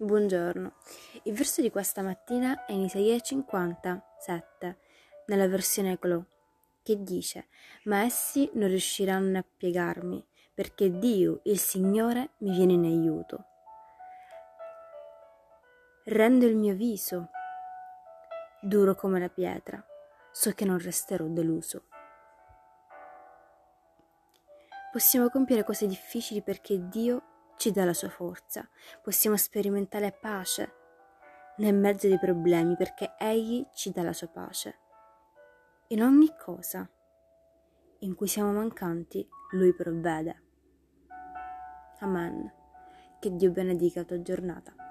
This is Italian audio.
Buongiorno. Il verso di questa mattina è in Isaia 57, nella versione Ecolo, che dice: Ma essi non riusciranno a piegarmi, perché Dio, il Signore, mi viene in aiuto. Rendo il mio viso duro come la pietra, so che non resterò deluso. Possiamo compiere cose difficili perché Dio ci dà la sua forza, possiamo sperimentare pace nel mezzo dei problemi perché Egli ci dà la sua pace. In ogni cosa in cui siamo mancanti, Lui provvede. Amen. Che Dio benedica la tua giornata.